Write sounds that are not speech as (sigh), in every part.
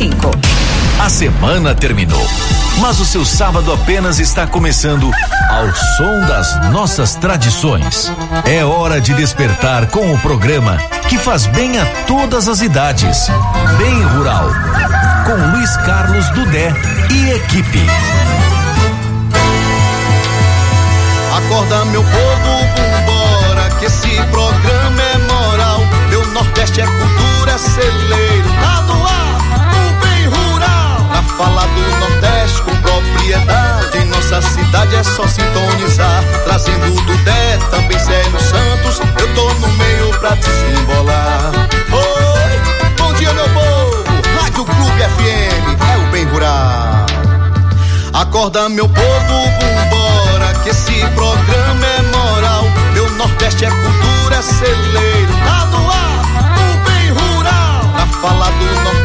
95. A semana terminou, mas o seu sábado apenas está começando ao som das nossas tradições. É hora de despertar com o programa que faz bem a todas as idades. Bem Rural, com Luiz Carlos Dudé e equipe. Acorda meu povo, vambora, que esse programa é moral. Meu Nordeste é cultura, é celeiro, tá no ar, falar do Nordeste com propriedade, nossa cidade é só sintonizar. Trazendo do Dé, também Célio Santos, eu tô no meio pra desembolar. Oi, bom dia meu povo, Rádio Clube FM, é o bem rural. Acorda meu povo, vambora, que esse programa é moral. Meu Nordeste é cultura, é celeiro, tá no ar, o bem rural. Pra falar do Nordeste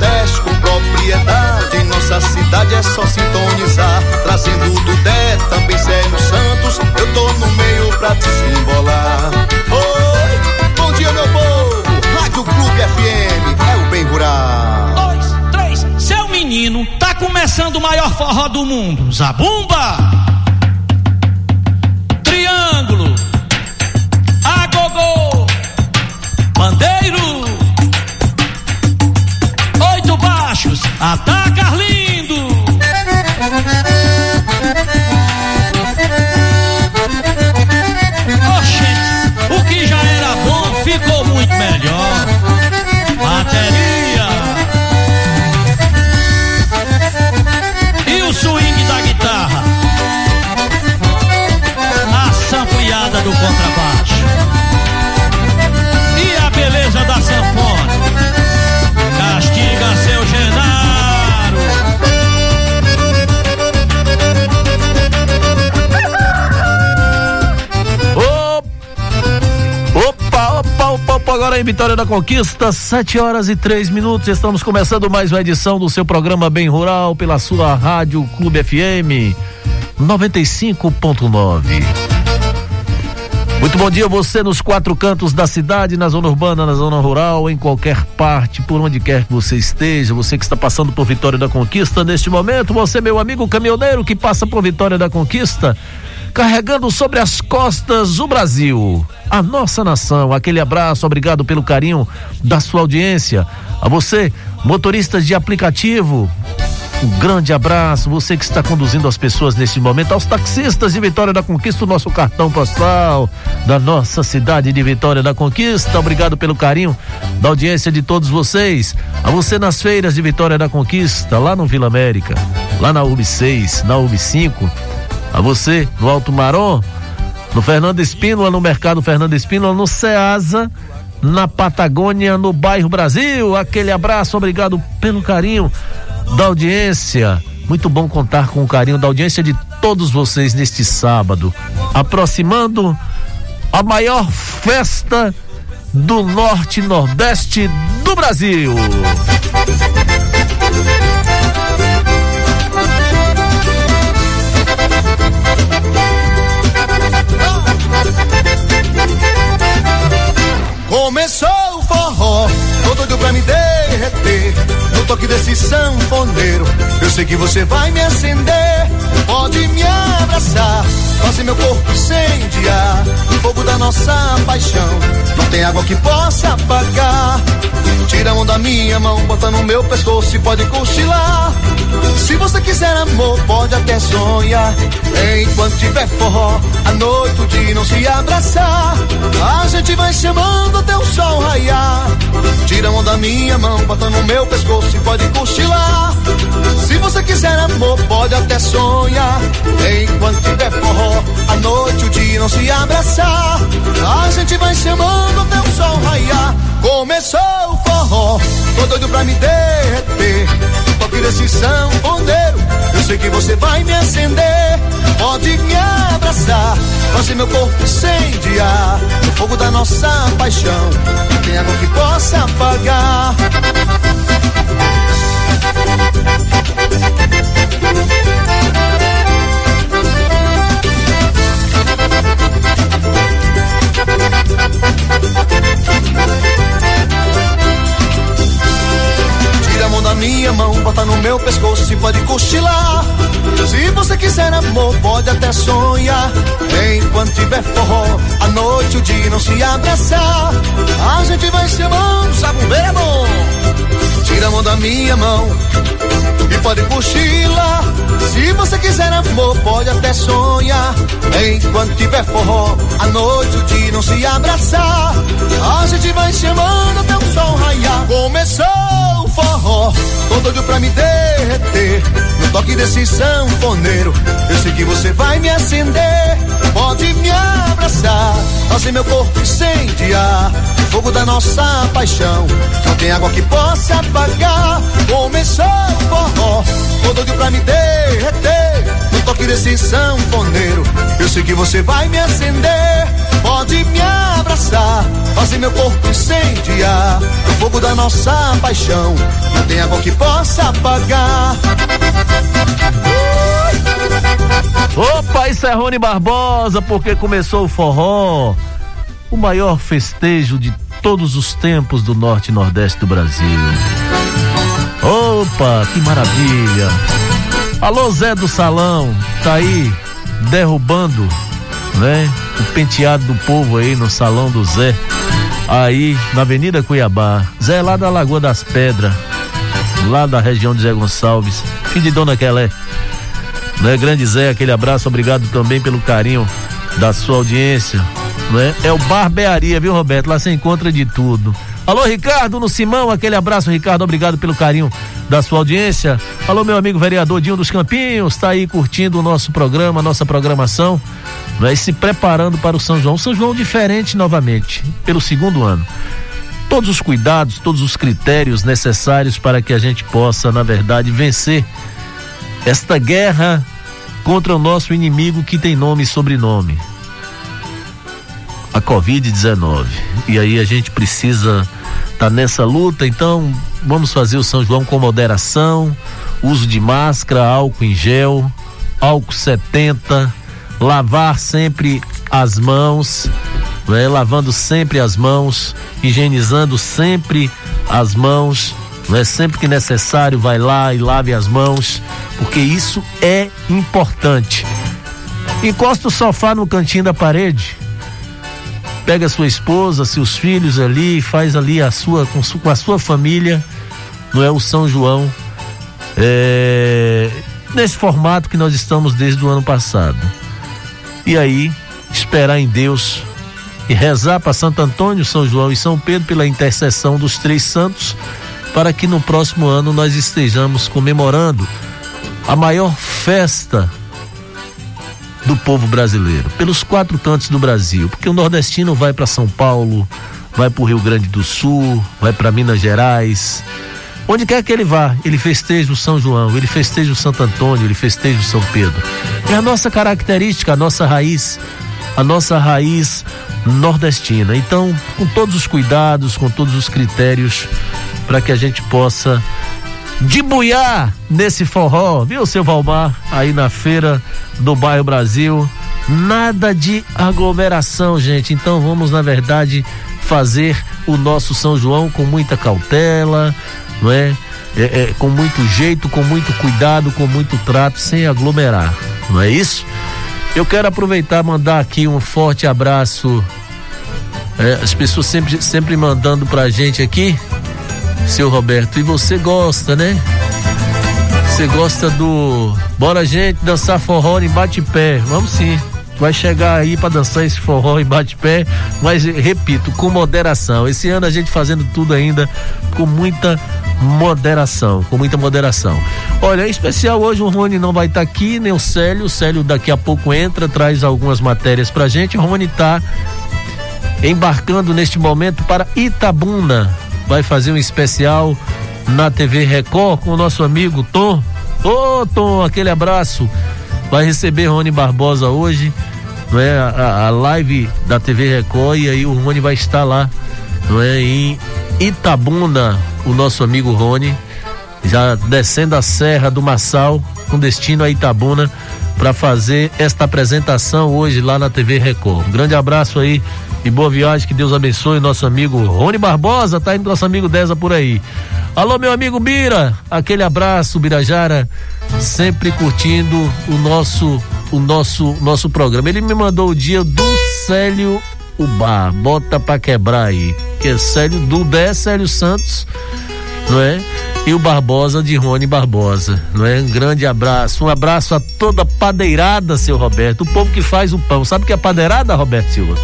propriedade, nossa cidade é só sintonizar. Trazendo do Dé, também Célio Santos, eu tô no meio pra desembolar. Oi, bom dia meu povo, Rádio Clube FM, é o bem rural. dois, três, seu menino, tá começando o maior forró do mundo. Zabumba! Triângulo! Agogô! Bandeiro! Ataca Arlindo! Oxente, o que já era bom ficou muito melhor. Bateria! E o swing da guitarra? A sampliada do contrabaixo. Em Vitória da Conquista, 7 horas e três minutos. Estamos começando mais uma edição do seu programa Bem Rural pela sua Rádio Clube FM 95.9. Muito bom dia, você nos quatro cantos da cidade, na zona urbana, na zona rural, em qualquer parte, por onde quer que você esteja, você que está passando por Vitória da Conquista neste momento, você, meu amigo caminhoneiro que passa por Vitória da Conquista, carregando sobre as costas o Brasil, a nossa nação. Aquele abraço, obrigado pelo carinho da sua audiência. A você, motoristas de aplicativo, um grande abraço, você que está conduzindo as pessoas neste momento, aos taxistas de Vitória da Conquista, o nosso cartão postal da nossa cidade de Vitória da Conquista. Obrigado pelo carinho da audiência de todos vocês. A você nas feiras de Vitória da Conquista, lá no Vila América, lá na UB 6, na UB 5. A você no Alto Marom, no Fernando Espínola, no Mercado Fernando Espínola, no Ceasa, na Patagônia, no bairro Brasil. Aquele abraço, obrigado pelo carinho da audiência. Muito bom contar com o carinho da audiência de todos vocês neste sábado, aproximando a maior festa do norte e nordeste do Brasil. Começou o forró, tô doido pra me derreter. No toque desse sanfoneiro, eu sei que você vai me acender. Pode me abraçar, fazer meu corpo incendiar. O fogo da nossa paixão, não tem água que possa apagar. Tira a mão da minha mão, bota no meu pescoço e pode cochilar. Se você quiser amor, pode até sonhar. Enquanto tiver forró, a noite o dia não se abraçar. A gente vai chamando até o sol raiar. Tira a mão da minha mão, bota no meu pescoço e pode cochilar. Se você quiser amor, pode até sonhar. Enquanto tiver forró, a noite o dia não se abraçar. A gente vai chamando até o sol raiar. Começou forró, tô doido pra me derreter. Toque desse sanfoneiro, eu sei que você vai me acender. Pode me abraçar, fazer meu corpo incendiar. O fogo da nossa paixão, não tem água que possa apagar. Tira a mão da minha mão, bota no meu pescoço e pode cochilar. Se você quiser amor, pode até sonhar. Enquanto tiver forró, a noite, o dia não se abraçar. A gente vai se amando, sabe um bem amor. Tira a mão da minha mão e pode cochilar. Se você quiser amor, pode até sonhar. Enquanto tiver forró, a noite, o dia não se abraçar. A gente vai se amando até o sol raiar. Começou forró, tô doido pra me derreter. No toque desse sanfoneiro, eu sei que você vai me acender. Pode me abraçar, fazer meu corpo incendiar. Fogo da nossa paixão, não tem água que possa apagar. Começou o forró, tô doido pra me derreter. No toque desse sanfoneiro, eu sei que você vai me acender. Pode me abraçar, fazer meu corpo incendiar. O fogo da nossa paixão, não tem água que possa apagar. Opa, isso é Rony Barbosa, porque começou o forró. O maior festejo de todos os tempos do norte e nordeste do Brasil. Opa, que maravilha! Alô Zé do Salão, tá aí derrubando, né? O penteado do povo aí no salão do Zé, aí na Avenida Cuiabá. Zé lá da Lagoa das Pedras, lá da região de Zé Gonçalves, filho de Dona Quelé. Né, grande Zé, aquele abraço, obrigado também pelo carinho da sua audiência. Né? É o Barbearia, viu, Roberto? Lá você encontra de tudo. Alô, Ricardo no Simão, aquele abraço, Ricardo, obrigado pelo carinho da sua audiência. Alô, meu amigo vereador Dinho dos Campinhos, tá aí curtindo o nosso programa, nossa programação, né? se preparando para o São João. São João diferente novamente, pelo segundo ano. Todos os cuidados, todos os critérios necessários para que a gente possa, na verdade, vencer esta guerra contra o nosso inimigo que tem nome e sobrenome. A Covid-19. E aí a gente precisa estar tá nessa luta, então vamos fazer o São João com moderação, uso de máscara, álcool em gel, álcool 70, lavar sempre as mãos, né? lavando sempre as mãos, higienizando sempre as mãos não é sempre que necessário, vai lá e lave as mãos, porque isso é importante. Encosta o sofá no cantinho da parede. Pega sua esposa, seus filhos ali, faz ali a sua com, com a sua família, não é o São João, é, nesse formato que nós estamos desde o ano passado. E aí, esperar em Deus e rezar para Santo Antônio, São João e São Pedro pela intercessão dos três santos para que no próximo ano nós estejamos comemorando a maior festa do povo brasileiro, pelos quatro cantos do Brasil, porque o nordestino vai para São Paulo, vai para o Rio Grande do Sul, vai para Minas Gerais, onde quer que ele vá, ele festeja o São João, ele festeja o Santo Antônio, ele festeja o São Pedro. É a nossa característica, a nossa raiz, a nossa raiz nordestina. Então, com todos os cuidados, com todos os critérios, para que a gente possa debuiar nesse forró, viu, seu Valmar? Aí na feira do bairro Brasil. Nada de aglomeração, gente. Então vamos, na verdade, fazer o nosso São João com muita cautela, não é? É, é, com muito jeito, com muito cuidado, com muito trato, sem aglomerar, não é isso? Eu quero aproveitar mandar aqui um forte abraço. É, as pessoas sempre, sempre mandando pra gente aqui seu Roberto. E você gosta, né? Você gosta do. Bora, gente, dançar forró em bate-pé. Vamos sim. Vai chegar aí para dançar esse forró em bate-pé, mas repito, com moderação. Esse ano a gente fazendo tudo ainda com muita moderação, com muita moderação. Olha, em especial hoje o Rony não vai estar tá aqui, nem o Célio. O Célio daqui a pouco entra, traz algumas matérias pra gente. O Rony tá embarcando neste momento para Itabuna, vai fazer um especial na TV Record com o nosso amigo Tom. Ô oh, Tom, aquele abraço. Vai receber Rony Barbosa hoje, não é? A, a, live da TV Record e aí o Rony vai estar lá, não é? Em Itabuna, o nosso amigo Rony, já descendo a Serra do Massal, com destino a Itabuna, para fazer esta apresentação hoje lá na TV Record. Um grande abraço aí e boa viagem, que Deus abençoe nosso amigo Rony Barbosa, tá indo nosso amigo Deza por aí. Alô, meu amigo Bira, aquele abraço, Birajara, sempre curtindo o nosso, o nosso, nosso programa. Ele me mandou o dia do Célio Ubá, bota pra quebrar aí, que é Célio, do Dé Célio Santos, não é? E o Barbosa de Rony Barbosa, não é? Um grande abraço, um abraço a toda padeirada, seu Roberto, o povo que faz o pão. Sabe o que é padeirada, Roberto Silva?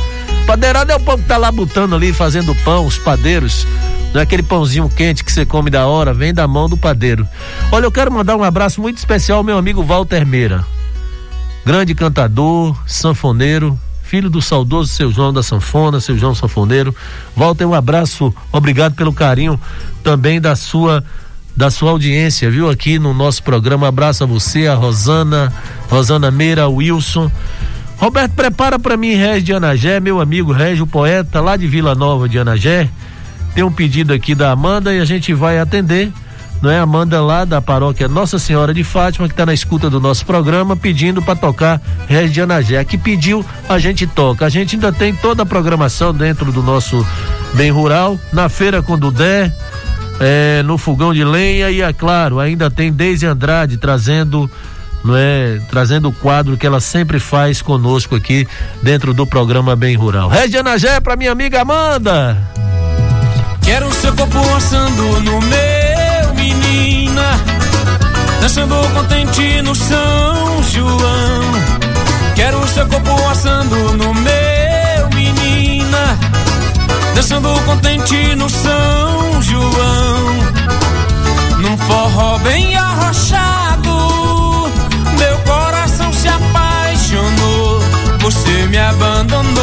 Padeirada é o povo que tá lá botando ali, fazendo pão, os padeiros não é aquele pãozinho quente que você come da hora, vem da mão do padeiro. Olha, eu quero mandar um abraço muito especial ao meu amigo Walter Meira. Grande cantador, sanfoneiro, filho do saudoso seu João da Sanfona, seu João Sanfoneiro. Walter, um abraço, obrigado pelo carinho também da sua da sua audiência, viu? Aqui no nosso programa. Abraço a você, a Rosana, Rosana Meira, Wilson. Roberto, prepara para mim Régio de Anagé, meu amigo Régio, poeta lá de Vila Nova de Anagé. Tem um pedido aqui da Amanda e a gente vai atender. Não é Amanda lá da paróquia Nossa Senhora de Fátima, que está na escuta do nosso programa, pedindo para tocar Regis de Anagé. Que pediu, a gente toca. A gente ainda tem toda a programação dentro do nosso Bem Rural, na feira com Dudé, é, no fogão de lenha e, é claro, ainda tem Deise Andrade trazendo não é, trazendo o quadro que ela sempre faz conosco aqui dentro do programa Bem Rural. Regiana Gé para minha amiga Amanda. Quero o seu corpo assando no meu, menina. Dançando contente no São João. Quero o seu corpo assando no meu, menina. Dançando contente no São João. Num forró bem arrochado. Você me abandonou.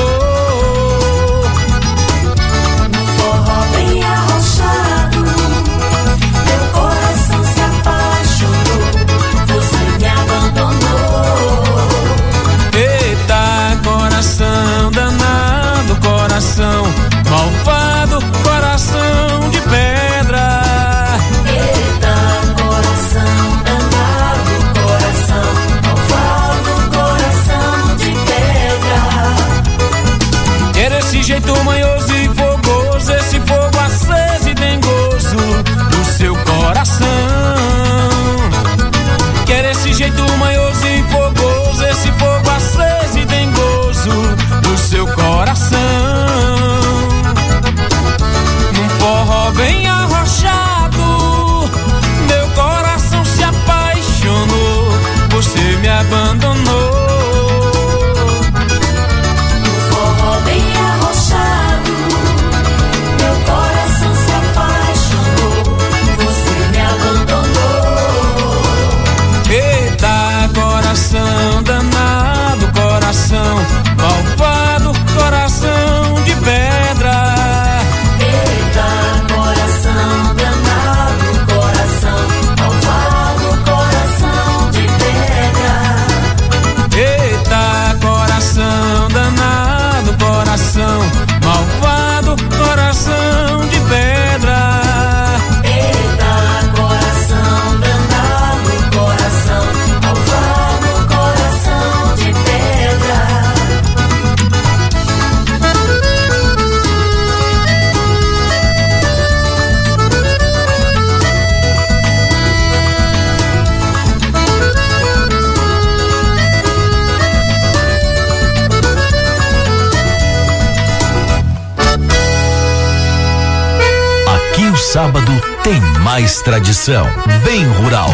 Tradição. Bem rural.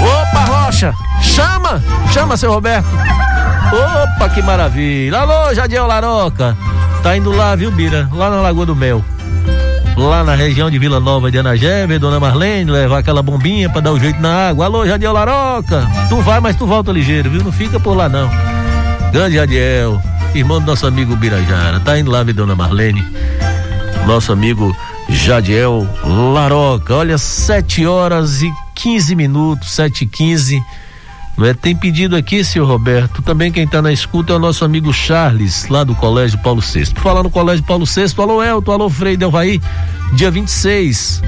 Opa, Rocha! Chama! Chama, seu Roberto! Opa, que maravilha! Alô, Jadiel Laroca! Tá indo lá, viu, Bira? Lá na Lagoa do Mel. Lá na região de Vila Nova de Anagé, ver Dona Marlene, levar aquela bombinha pra dar o um jeito na água. Alô, Jadiel Laroca! Tu vai, mas tu volta ligeiro, viu? Não fica por lá, não. Grande Jadiel irmão do nosso amigo Birajara. Tá indo lá ver Dona Marlene, nosso amigo Jadiel Laroca. Olha, 7 horas e 15 minutos, 7 e 15. Não é? Tem pedido aqui, senhor Roberto. Também quem está na escuta é o nosso amigo Charles, lá do Colégio Paulo VI. Por falar no Colégio Paulo VI, alô Elton, alô Frei Delvaí, dia 26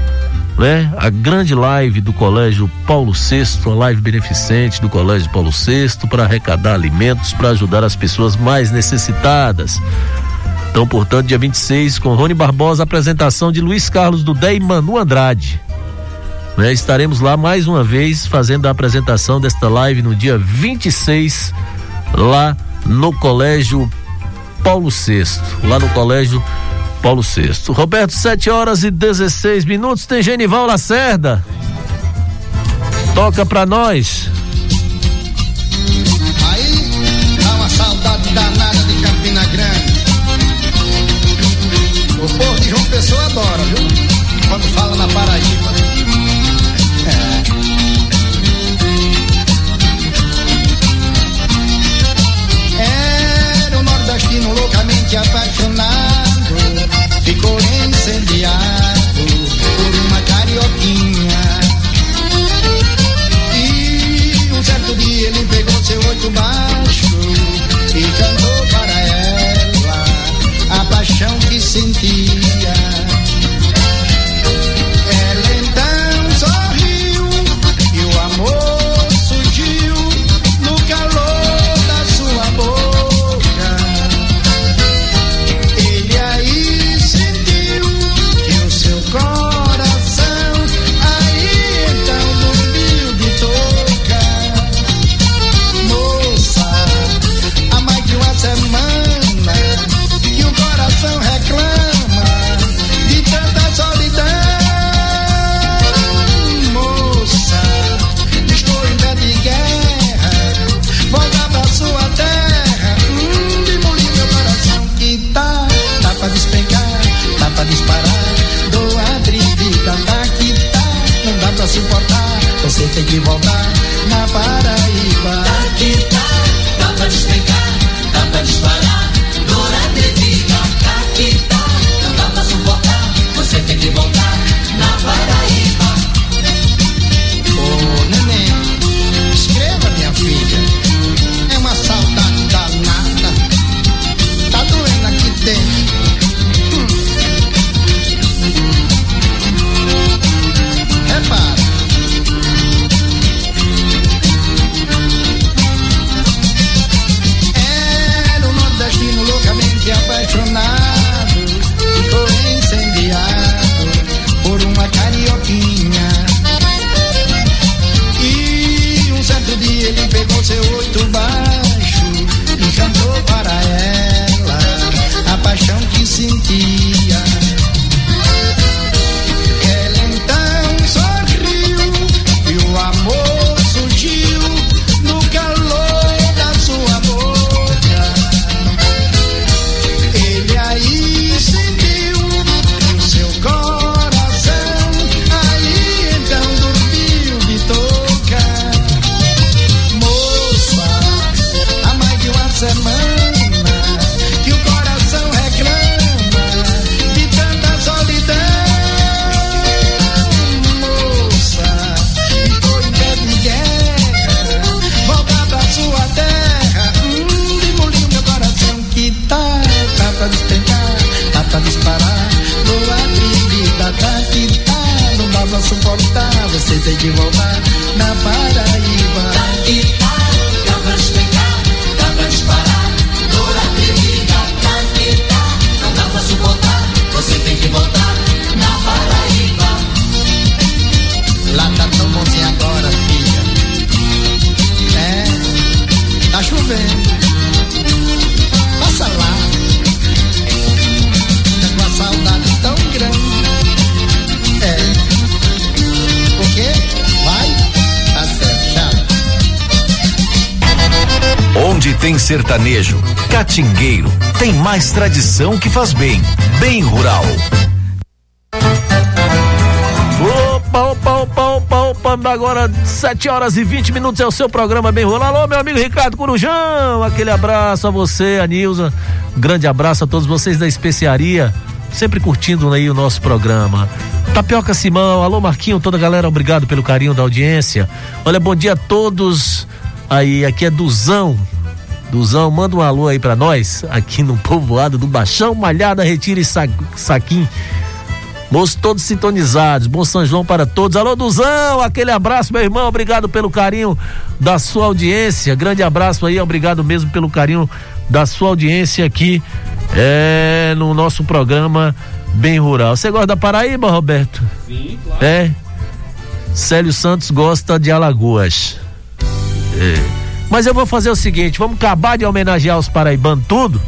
né? A grande live do Colégio Paulo VI, a live beneficente do Colégio Paulo VI para arrecadar alimentos para ajudar as pessoas mais necessitadas. Então, portanto, dia 26, com Rony Barbosa, apresentação de Luiz Carlos do Dé e Manu Andrade. Né, estaremos lá mais uma vez fazendo a apresentação desta live no dia 26, lá no Colégio Paulo VI. Lá no Colégio Paulo VI. Roberto, 7 horas e 16 minutos. Tem Genival Lacerda. Toca pra nós. Baixo e cantou para ela a paixão que sentia. Sertanejo, catingueiro, tem mais tradição que faz bem. Bem rural. Opa, opa, opa, opa, opa. Agora, 7 horas e 20 minutos é o seu programa Bem Rural. Alô, meu amigo Ricardo Corujão. Aquele abraço a você, a Nilza. Um grande abraço a todos vocês da especiaria. Sempre curtindo aí o nosso programa. Tapioca Simão, alô Marquinho, toda a galera, obrigado pelo carinho da audiência. Olha, bom dia a todos. Aí, aqui é Duzão. Duzão, manda um alô aí pra nós, aqui no povoado do Baixão, Malhada, Retira e Sa Saquim. Moços todos sintonizados. Bom São João para todos. Alô, Duzão, aquele abraço, meu irmão. Obrigado pelo carinho da sua audiência. Grande abraço aí, obrigado mesmo pelo carinho da sua audiência aqui É no nosso programa Bem Rural. Você gosta da Paraíba, Roberto? Sim, claro. É. Célio Santos gosta de Alagoas. É. Mas eu vou fazer o seguinte, vamos acabar de homenagear os paraibanos tudo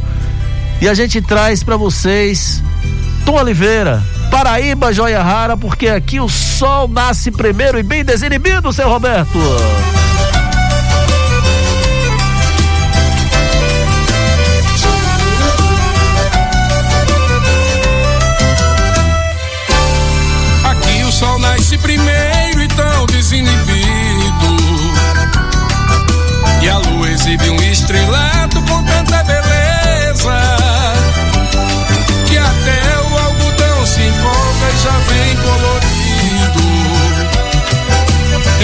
e a gente traz pra vocês Tom Oliveira, Paraíba Joia Rara, porque aqui o sol nasce primeiro e bem desinibido, seu Roberto. Aqui o sol nasce primeiro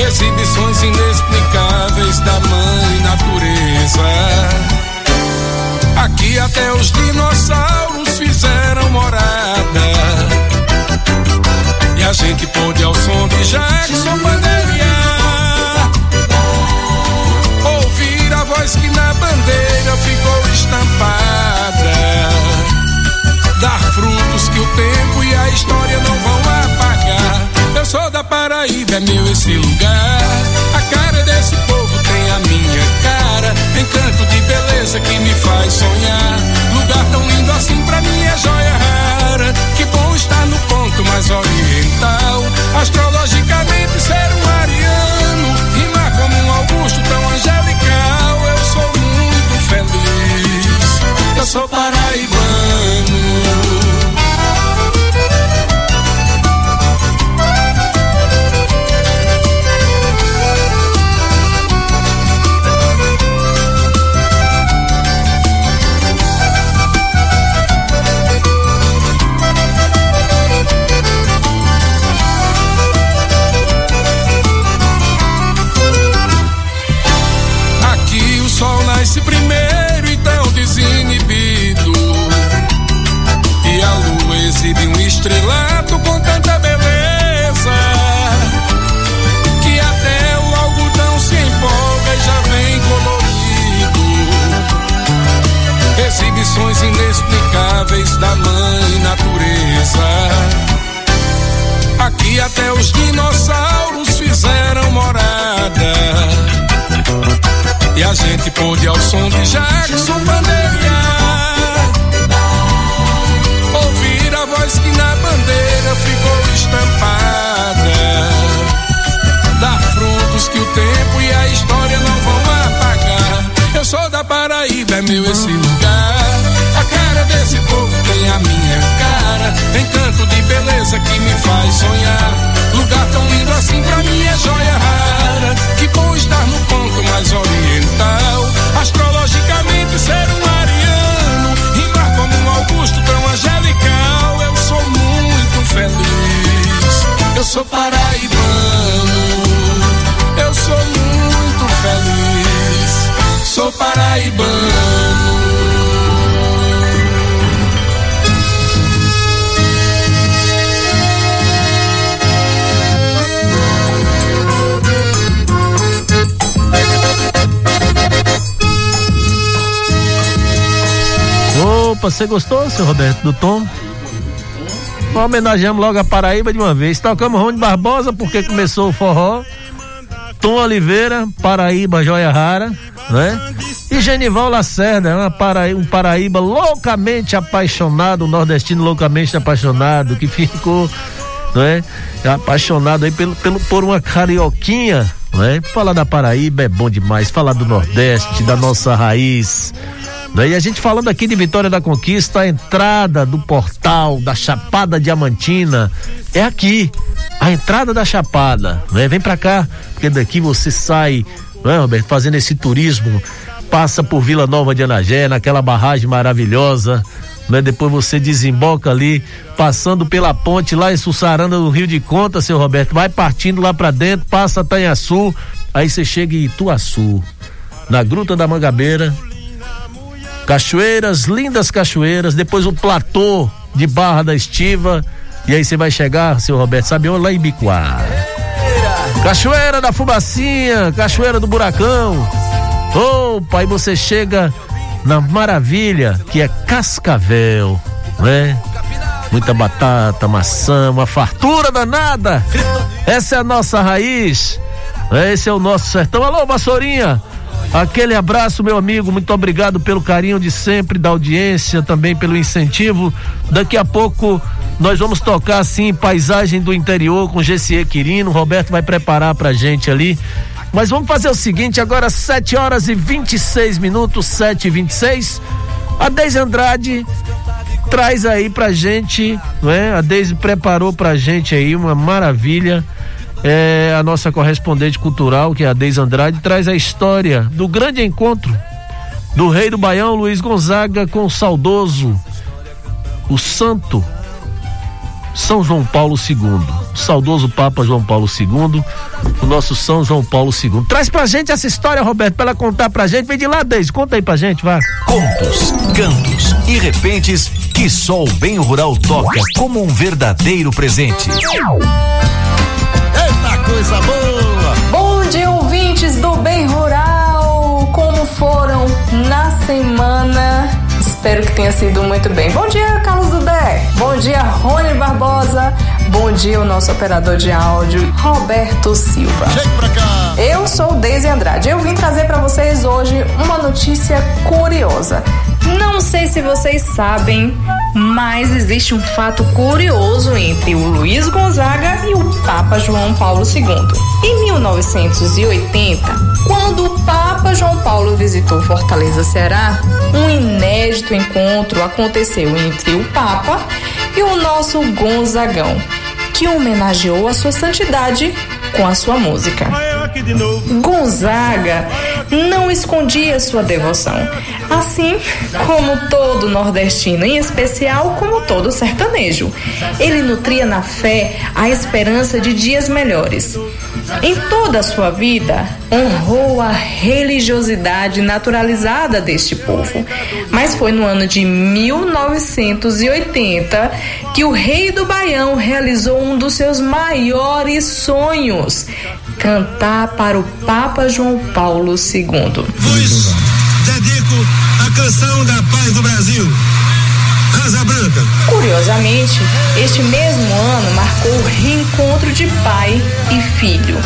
Exibições inexplicáveis da mãe natureza. Aqui até os dinossauros fizeram morada. E a gente pôde ao som de Jackson bandeirar Ouvir a voz que na bandeira ficou estampada Dar frutos que o tempo e a história não vão apagar sou da Paraíba, é meu esse lugar. A cara desse povo tem a minha cara. Encanto de beleza que me faz sonhar. Lugar tão lindo assim pra mim é joia rara. Que bom estar no ponto mais oriental. Astrologicamente ser um ariano. Rimar como um Augusto tão angelical. Eu sou muito feliz. Eu sou paraibano faz sonhar. Lugar tão lindo assim pra mim é joia rara Que bom estar no ponto mais oriental. Astrologicamente ser um ariano Rimar como um Augusto tão angelical. Eu sou muito feliz. Eu sou paraibano. Eu sou muito feliz. Sou paraibano Opa, você gostou, seu Roberto, do tom? Homenageamos logo a Paraíba de uma vez. Tocamos Rony Barbosa porque começou o forró. Tom Oliveira, Paraíba Joia Rara, né? E Genival Lacerda, uma Paraíba, um Paraíba loucamente apaixonado, um nordestino loucamente apaixonado, que ficou, né? Apaixonado aí pelo, pelo, por uma carioquinha, né? Falar da Paraíba é bom demais, falar do Nordeste, da nossa raiz? E a gente falando aqui de Vitória da Conquista, a entrada do portal da Chapada Diamantina é aqui, a entrada da Chapada, né? Vem pra cá, porque daqui você sai, né, Roberto, fazendo esse turismo, passa por Vila Nova de Anagé, naquela barragem maravilhosa, né? Depois você desemboca ali, passando pela ponte lá em Sussarana do Rio de Conta, seu Roberto, vai partindo lá pra dentro, passa Tanhaçu, aí você chega em Ituaçu, na Gruta da Mangabeira, cachoeiras, lindas cachoeiras, depois o platô de Barra da Estiva, e aí você vai chegar, seu Roberto, sabe? Lá em Bicuá. Cachoeira da Fumacinha, Cachoeira do Buracão. Opa, aí você chega na maravilha que é Cascavel, né? Muita batata, maçã, uma fartura danada. Essa é a nossa raiz. né? Esse é o nosso sertão. Alô, Vassourinha. Aquele abraço, meu amigo. Muito obrigado pelo carinho de sempre, da audiência, também pelo incentivo. Daqui a pouco nós vamos tocar assim paisagem do interior com Gessie Quirino. Roberto vai preparar pra gente ali. Mas vamos fazer o seguinte, agora 7 horas e 26 minutos, 7 e 26 A Deise Andrade traz aí pra gente, não é? A Deise preparou pra gente aí uma maravilha. É, a nossa correspondente cultural, que é a Deise Andrade, traz a história do grande encontro do rei do Baião, Luiz Gonzaga, com o saudoso, o santo São João Paulo II, o saudoso Papa João Paulo II, o nosso São João Paulo II. Traz pra gente essa história, Roberto, pra ela contar pra gente. Vem de lá, Deise, conta aí pra gente, vai. Contos, cantos e repentes que só o bem rural toca como um verdadeiro presente. Coisa boa! Bom dia, ouvintes do Bem Rural! Como foram na semana? Espero que tenha sido muito bem. Bom dia, Carlos Dudé. Bom dia, Rony Barbosa. Bom dia, o nosso operador de áudio, Roberto Silva. Chega pra cá! Eu sou Deise Andrade. Eu vim trazer para vocês hoje uma notícia curiosa. Não sei se vocês sabem, mas existe um fato curioso entre o Luiz Gonzaga e o Papa João Paulo II. Em 1980, quando o Papa João Paulo visitou Fortaleza, Ceará, um inédito encontro aconteceu entre o Papa e o nosso Gonzagão, que homenageou a sua santidade com a sua música. Gonzaga não escondia sua devoção, assim como todo nordestino, em especial como todo sertanejo. Ele nutria na fé a esperança de dias melhores. Em toda a sua vida, honrou a religiosidade naturalizada deste povo. Mas foi no ano de 1980 que o rei do Baião realizou um dos seus maiores sonhos: cantar para o Papa João Paulo II. Vos dedico a canção da paz do Brasil. Asa Branca. Curiosamente, este mesmo ano marcou o reencontro de pai e filho.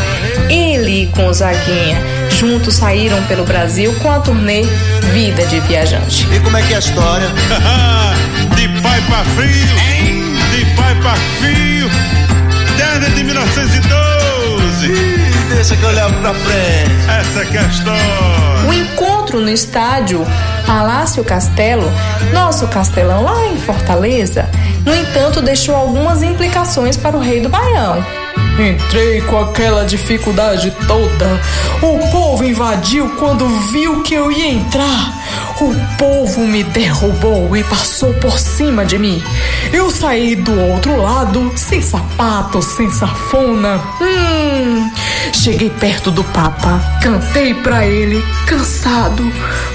Ele e Gonzaguinha juntos saíram pelo Brasil com a turnê Vida de Viajante. E como é que é a história? (laughs) de pai pra filho. De pai pra filho. Desde 1912. Deixa que eu levo pra frente. Essa é a história. O encontro no estádio Palácio Castelo, nosso castelão lá em Fortaleza, no entanto, deixou algumas implicações para o rei do Baião. Entrei com aquela dificuldade toda. O povo invadiu quando viu que eu ia entrar. O povo me derrubou e passou por cima de mim. Eu saí do outro lado, sem sapato, sem safona. Hum. Cheguei perto do Papa, cantei pra ele, cansado,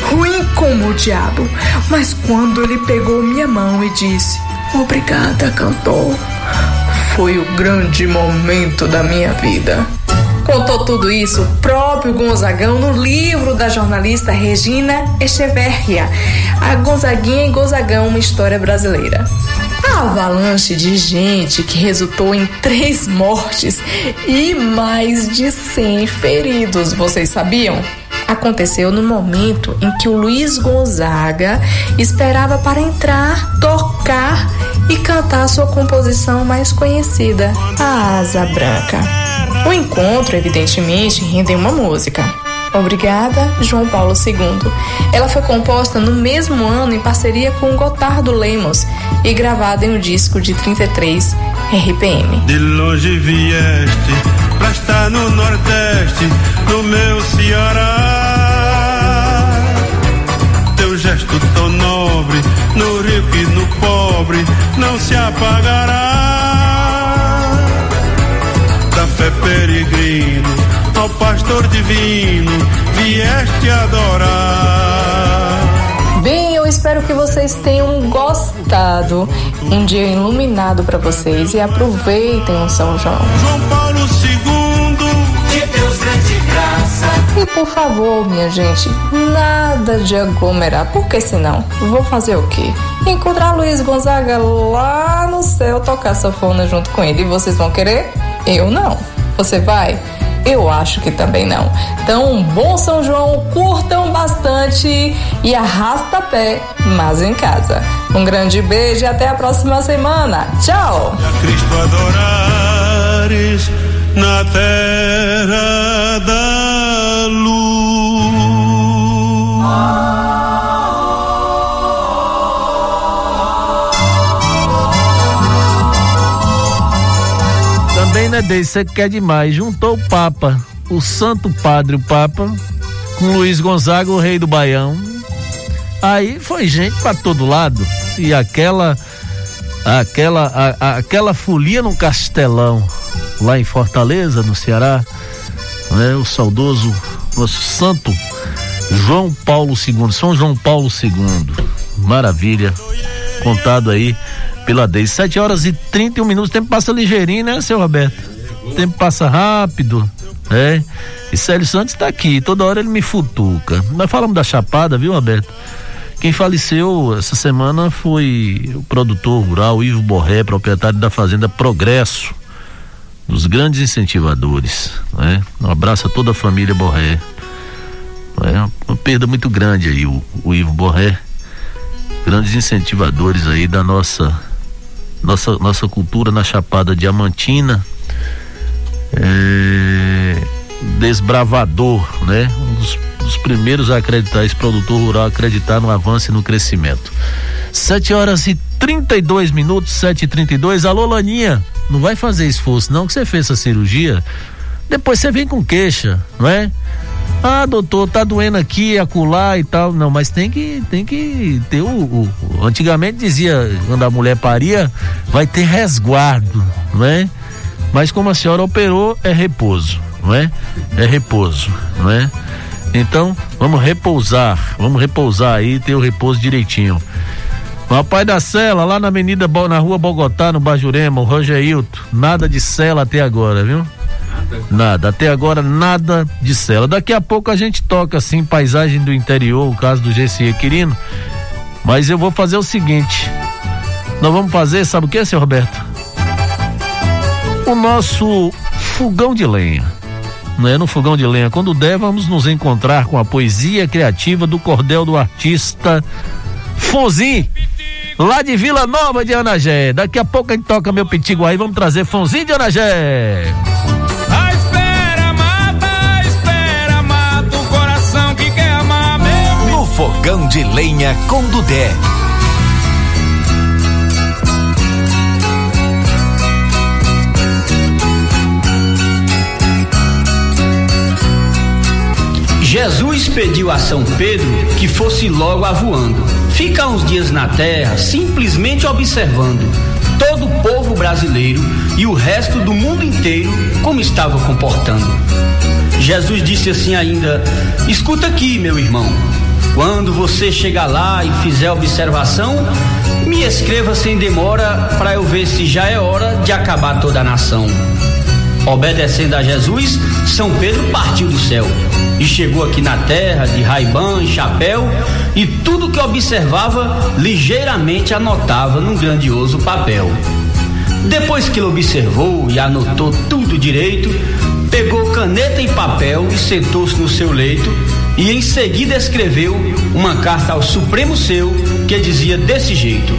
ruim como o diabo. Mas quando ele pegou minha mão e disse: Obrigada, cantor foi o grande momento da minha vida. Contou tudo isso o próprio Gonzagão no livro da jornalista Regina Echeverria, A Gonzaguinha e Gonzagão, uma história brasileira. A avalanche de gente que resultou em três mortes e mais de 100 feridos, vocês sabiam? Aconteceu no momento em que o Luiz Gonzaga esperava para entrar, tocar e cantar sua composição mais conhecida, A Asa Branca. O encontro, evidentemente, rendeu uma música. Obrigada, João Paulo II. Ela foi composta no mesmo ano em parceria com Gotardo Lemos e gravada em um disco de 33 RPM. De longe vieste pra estar no Nordeste, no meu Ceará. Teu gesto tão nobre, no rico e no pobre, não se apagará. Da fé peregrino, ao pastor divino, vieste adorar. Bem, eu espero que vocês tenham gostado. Um dia iluminado para vocês e aproveitem o São João. João Paulo II, E por favor, minha gente, nada de aglomerar, porque senão vou fazer o quê? Encontrar Luiz Gonzaga lá no céu, tocar sanfona junto com ele. E vocês vão querer? Eu não. Você vai? Eu acho que também não. Então, um bom São João, curtam bastante e arrasta pé, mas em casa. Um grande beijo e até a próxima semana. Tchau! Cristo adorares na terra da luz. Também, né, Deise, você quer demais. Juntou o Papa, o Santo Padre, o Papa, com Luiz Gonzaga, o rei do Baião. Aí foi gente pra todo lado. E aquela. Aquela, a- a- aquela folia no Castelão, lá em Fortaleza, no Ceará, né? O saudoso, santo João Paulo II, São João Paulo II. Maravilha. Contado aí pela Deise. 7 horas e 31 minutos. O tempo passa ligeirinho, né, seu Roberto? O tempo passa rápido, né? E Célio Santos tá aqui. Toda hora ele me futuca. Nós falamos da Chapada, viu, Roberto? Quem faleceu essa semana foi o produtor rural Ivo Borré, proprietário da Fazenda Progresso, dos grandes incentivadores. Né? Um abraço a toda a família Borré. É uma, perda muito grande aí, o, o Ivo Borré. Grandes incentivadores aí da nossa nossa, nossa cultura na Chapada Diamantina. É, desbravador, né? Um dos, dos primeiros a acreditar, esse produtor rural a acreditar no avanço e no crescimento. 7 horas e 32 minutos, 7 e 32 Alô, Laninha, não vai fazer esforço, não, que você fez essa cirurgia. Depois você vem com queixa, não é? Ah, doutor, tá doendo aqui, acular e tal. Não, mas tem que, tem que ter o- o- Antigamente dizia, quando a mulher paria, vai ter resguardo, não é? Mas como a senhora operou, é repouso, não é? É repouso, não é? Então, vamos repousar, vamos repousar aí, ter o repouso direitinho. O rapaz da cela, lá na Avenida, na rua Bogotá, no Bajurema, o Roger Hilton, nada de cela até agora, viu? Nada, até agora nada de cela. Daqui a pouco a gente toca assim, paisagem do interior, o caso do GCE Quirino. Mas eu vou fazer o seguinte: nós vamos fazer, sabe o que, seu Roberto? O nosso fogão de lenha. Né? No fogão de lenha, quando der, vamos nos encontrar com a poesia criativa do cordel do artista Fonzin, lá de Vila Nova de Anagé. Daqui a pouco a gente toca meu pitigo aí, vamos trazer Fonzin de Anagé. A espera mata, a espera mata o coração que quer amar meu. No fogão de lenha com Dudé. Jesus pediu a São Pedro que fosse logo avoando. Fica uns dias na terra, simplesmente observando todo o povo brasileiro e o resto do mundo inteiro como estava comportando. Jesus disse assim ainda: Escuta aqui, meu irmão. Quando você chegar lá e fizer observação, me escreva sem demora para eu ver se já é hora de acabar toda a nação. Obedecendo a Jesus, São Pedro partiu do céu e chegou aqui na terra de raibã e chapéu e tudo que observava ligeiramente anotava num grandioso papel. Depois que ele observou e anotou tudo direito, pegou caneta e papel e sentou-se no seu leito e em seguida escreveu uma carta ao Supremo Seu que dizia desse jeito: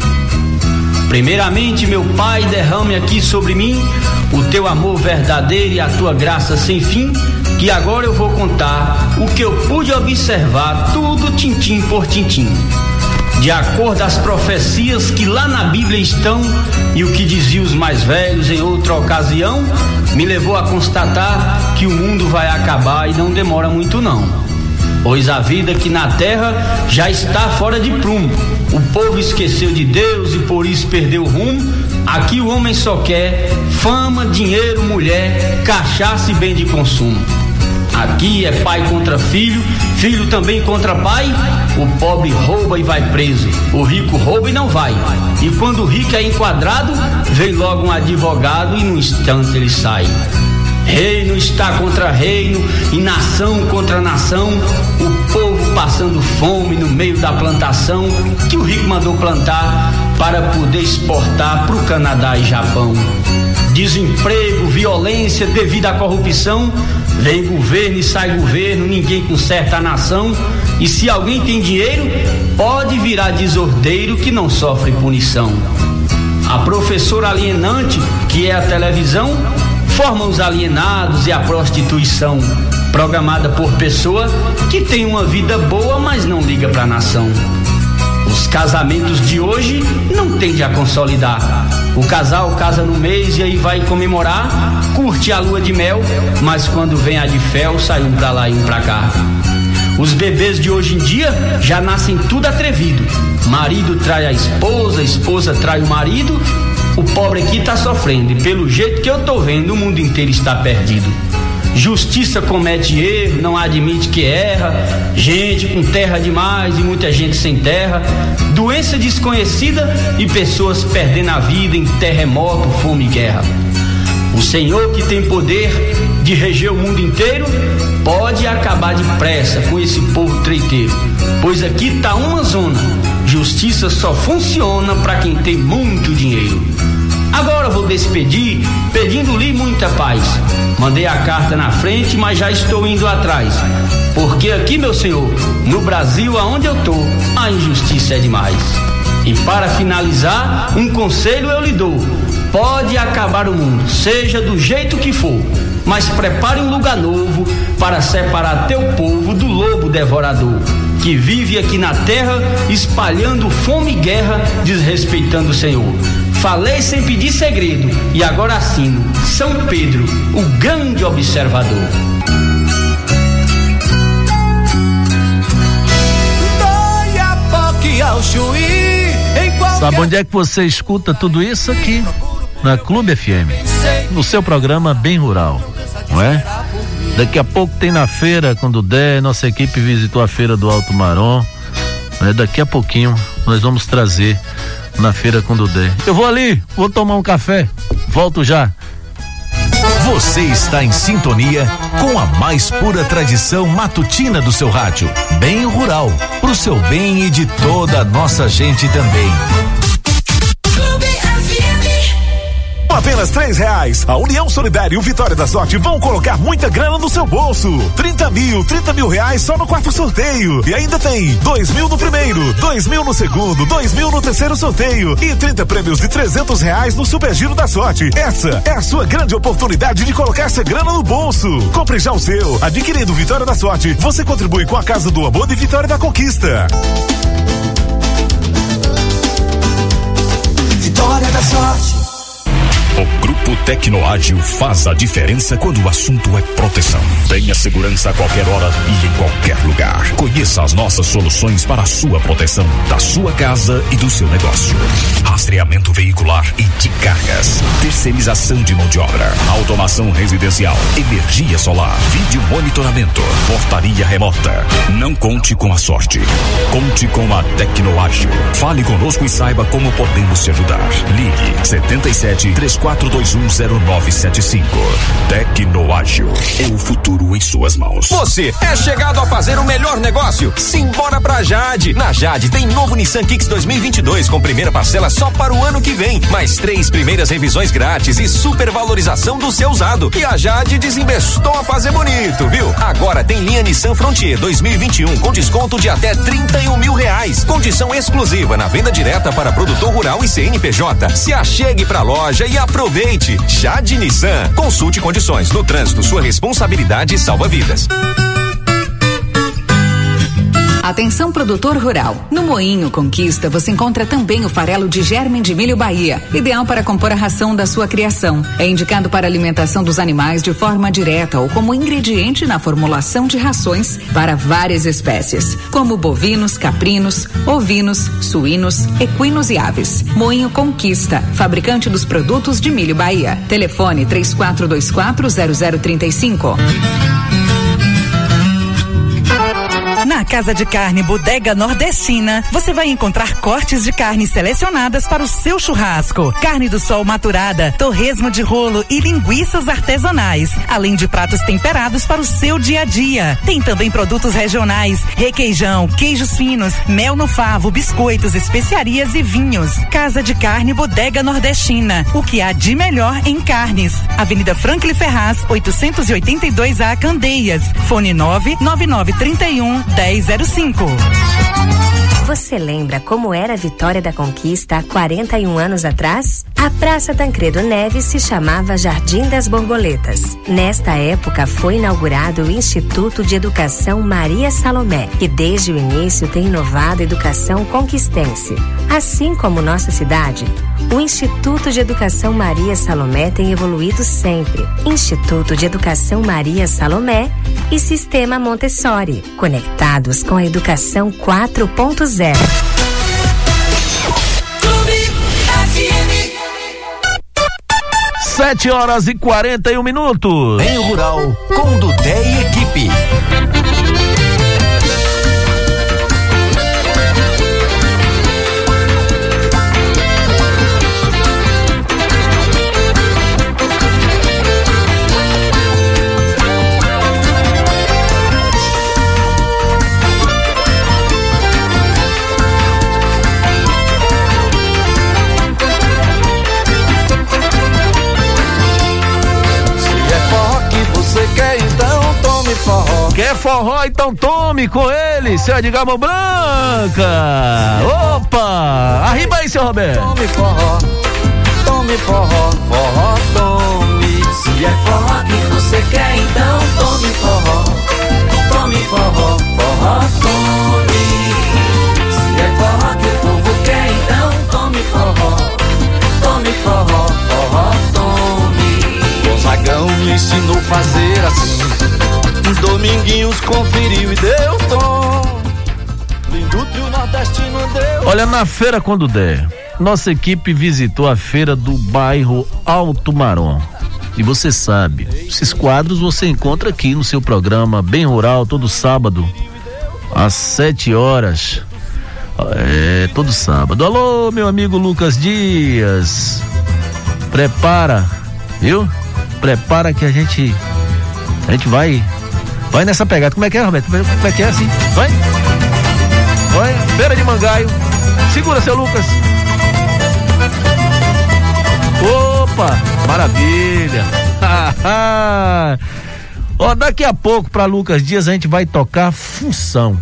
Primeiramente, meu Pai, derrame aqui sobre mim o teu amor verdadeiro e a tua graça sem fim, que agora eu vou contar o que eu pude observar, tudo tintim por tintim. De acordo às profecias que lá na Bíblia estão e o que diziam os mais velhos em outra ocasião, me levou a constatar que o mundo vai acabar e não demora muito não pois a vida aqui na terra já está fora de prumo. O povo esqueceu de Deus e por isso perdeu o rumo. Aqui o homem só quer fama, dinheiro, mulher, cachaça e bem de consumo. Aqui é pai contra filho, filho também contra pai. O pobre rouba e vai preso, o rico rouba e não vai. E quando o rico é enquadrado, vem logo um advogado e num instante ele sai. Reino está contra reino e nação contra nação, o povo passando fome no meio da plantação que o rico mandou plantar para poder exportar para o Canadá e Japão. Desemprego, violência devido à corrupção, vem governo e sai governo, ninguém conserta a nação. E se alguém tem dinheiro, pode virar desordeiro que não sofre punição. A professora alienante, que é a televisão, forma os alienados e a prostituição, programada por pessoa que tem uma vida boa, mas não liga pra nação. Os casamentos de hoje não tende a consolidar. O casal casa no mês e aí vai comemorar, curte a lua de mel, mas quando vem a de fel, sai um pra lá e um pra cá. Os bebês de hoje em dia já nascem tudo atrevido. Marido trai a esposa, esposa trai o marido. O pobre aqui tá sofrendo e pelo jeito que eu tô vendo, o mundo inteiro está perdido. Justiça comete erro, não admite que erra. Gente com terra demais e muita gente sem terra. Doença desconhecida e pessoas perdendo a vida em terremoto, fome e guerra. O Senhor que tem poder de reger o mundo inteiro pode acabar depressa com esse povo treiteiro. Pois aqui tá uma zona. Justiça só funciona para quem tem muito dinheiro. Agora vou despedir, pedindo-lhe muita paz. Mandei a carta na frente, mas já estou indo atrás. Porque aqui, meu senhor, no Brasil, aonde eu tô, a injustiça é demais. E para finalizar, um conselho eu lhe dou: pode acabar o mundo, seja do jeito que for, mas prepare um lugar novo para separar teu povo do lobo devorador, que vive aqui na terra espalhando fome e guerra, desrespeitando o Senhor. Falei sem pedir segredo e agora assino São Pedro, o grande observador. Sabe onde é que você escuta tudo isso aqui? Na Clube FM. No seu programa Bem Rural, não é? Daqui a pouco tem na feira, quando der, nossa equipe visitou a feira do Alto Marom. Né? Daqui a pouquinho nós vamos trazer na feira quando der. Eu vou ali, vou tomar um café. Volto já. Você está em sintonia com a mais pura tradição matutina do seu rádio. Bem rural, pro seu bem e de toda a nossa gente também. Apenas três reais, a União Solidária e o Vitória da Sorte vão colocar muita grana no seu bolso. 30 mil, 30 mil reais só no quarto sorteio. E ainda tem dois mil no primeiro, dois mil no segundo, dois mil no terceiro sorteio e 30 prêmios de 300 reais no Super Giro da Sorte. Essa é a sua grande oportunidade de colocar essa grana no bolso. Compre já o seu. Adquirindo Vitória da Sorte, você contribui com a Casa do Amor de Vitória da Conquista. Vitória da sorte. O Grupo Tecnoágil faz a diferença quando o assunto é proteção. Tenha segurança a qualquer hora e em qualquer lugar. Conheça as nossas soluções para a sua proteção, da sua casa e do seu negócio. Rastreamento veicular e de cargas. Terceirização de mão de obra. Automação residencial. Energia solar. Vídeo monitoramento. Portaria remota. Não conte com a sorte. Conte com a Tecnoágil. Fale conosco e saiba como podemos te ajudar. Ligue 77 34210975. Tecnoágil. É o futuro em suas mãos. Você é chegado a fazer o melhor negócio? Simbora pra Jade. Na Jade tem novo Nissan Kicks 2022 com primeira parcela só para o ano que vem, mais três primeiras revisões grátis e supervalorização do seu usado. E a Jade desinvestou a fazer bonito, viu? Agora tem linha Nissan Frontier 2021 com desconto de até 31 mil reais. Condição exclusiva na venda direta para produtor rural e CNPJ. Se achegue pra loja e aproveite. Jade Nissan. Consulte condições. No trânsito, sua responsabilidade salva vidas. Atenção produtor rural. No Moinho Conquista você encontra também o farelo de germen de milho Bahia, ideal para compor a ração da sua criação. É indicado para alimentação dos animais de forma direta ou como ingrediente na formulação de rações para várias espécies, como bovinos, caprinos, ovinos, suínos, equinos e aves. Moinho Conquista, fabricante dos produtos de milho Bahia. Telefone 34240035. Na Casa de Carne Bodega Nordestina, você vai encontrar cortes de carne selecionadas para o seu churrasco, carne do sol maturada, torresmo de rolo e linguiças artesanais, além de pratos temperados para o seu dia a dia. Tem também produtos regionais, requeijão, queijos finos, mel no favo, biscoitos, especiarias e vinhos. Casa de Carne Bodega Nordestina, o que há de melhor em carnes. Avenida Franklin Ferraz, 882A Candeias. Fone 99931 1005. Você lembra como era a Vitória da Conquista há 41 anos atrás? A Praça Tancredo Neves se chamava Jardim das Borboletas. Nesta época foi inaugurado o Instituto de Educação Maria Salomé, que desde o início tem inovado a educação conquistense. Assim como nossa cidade, o Instituto de Educação Maria Salomé tem evoluído sempre. Instituto de Educação Maria Salomé e Sistema Montessori, conectados com a educação 4.0. Sete horas e 41 minutos. Bem Rural, com Dudé e equipe. Quer forró? Então tome com ele, seu Edgar Mão Branca. Opa! Arriba aí, seu Roberto. Tome forró, tome forró, forró tome. Se é forró que você quer, então tome forró. Tome forró, forró tome. Se é forró que o povo quer, então tome forró. Tome forró, forró tome. Gonzagão me ensinou a fazer assim. Dominguinhos conferiu e deu tom. Lindo trio nordestino deu. Olha, na feira quando der, nossa equipe visitou a feira do bairro Alto Marom. E você sabe, esses quadros você encontra aqui no seu programa Bem Rural, todo sábado, às 7 horas. É, todo sábado. Alô, meu amigo Lucas Dias. Prepara, viu? Prepara que a gente. A gente vai. Vai nessa pegada. Como é que é, Roberto? Como é que é assim? Vai? Vai, feira de mangaio. Segura, seu Lucas. Opa, maravilha. (laughs) Ó, daqui a pouco para Lucas Dias a gente vai tocar Função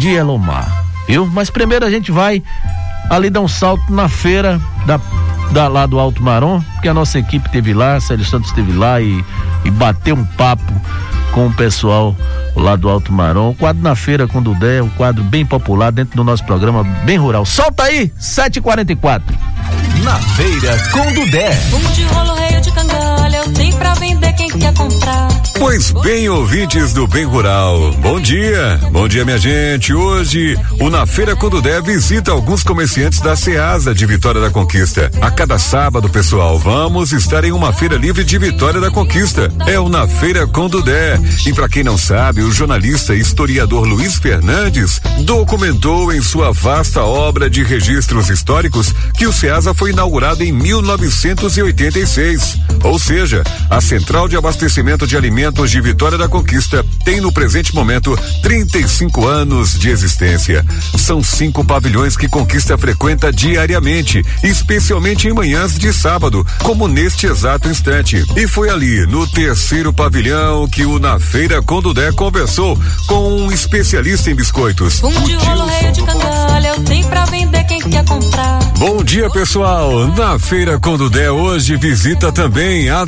de Elomar, viu? Mas primeiro a gente vai ali dar um salto na feira da, da lá do Alto Marom, que a nossa equipe teve lá, Célio Santos esteve lá e, e bateu um papo com o pessoal lá do Alto Marom. O quadro na feira com o Dudé, um quadro bem popular dentro do nosso programa bem rural. Solta aí, 7h44. Na feira com Dudé. Fumo de rolo, reio de vender quem quer comprar. Pois bem, ouvintes do Bem Rural, bom dia, bom dia minha gente. Hoje, o Na Feira Condudé visita alguns comerciantes da Ceasa de Vitória da Conquista. A cada sábado, pessoal, vamos estar em uma feira livre de Vitória da Conquista. É o Na Feira Condudé. E para quem não sabe, o jornalista e historiador Luiz Fernandes documentou em sua vasta obra de registros históricos que o Ceasa foi inaugurado em 1986. Ou seja, a Central de Abastecimento de Alimentos de Vitória da Conquista tem no presente momento 35 anos de existência. São cinco pavilhões que Conquista frequenta diariamente, especialmente em manhãs de sábado, como neste exato instante. E foi ali, no terceiro pavilhão, que o Na Feira Condudé conversou com um especialista em biscoitos. Fumo de rolo, reio de cangalha, eu tenho pra vender quem quer comprar. Bom dia, pessoal. Na Feira Condudé hoje visita também a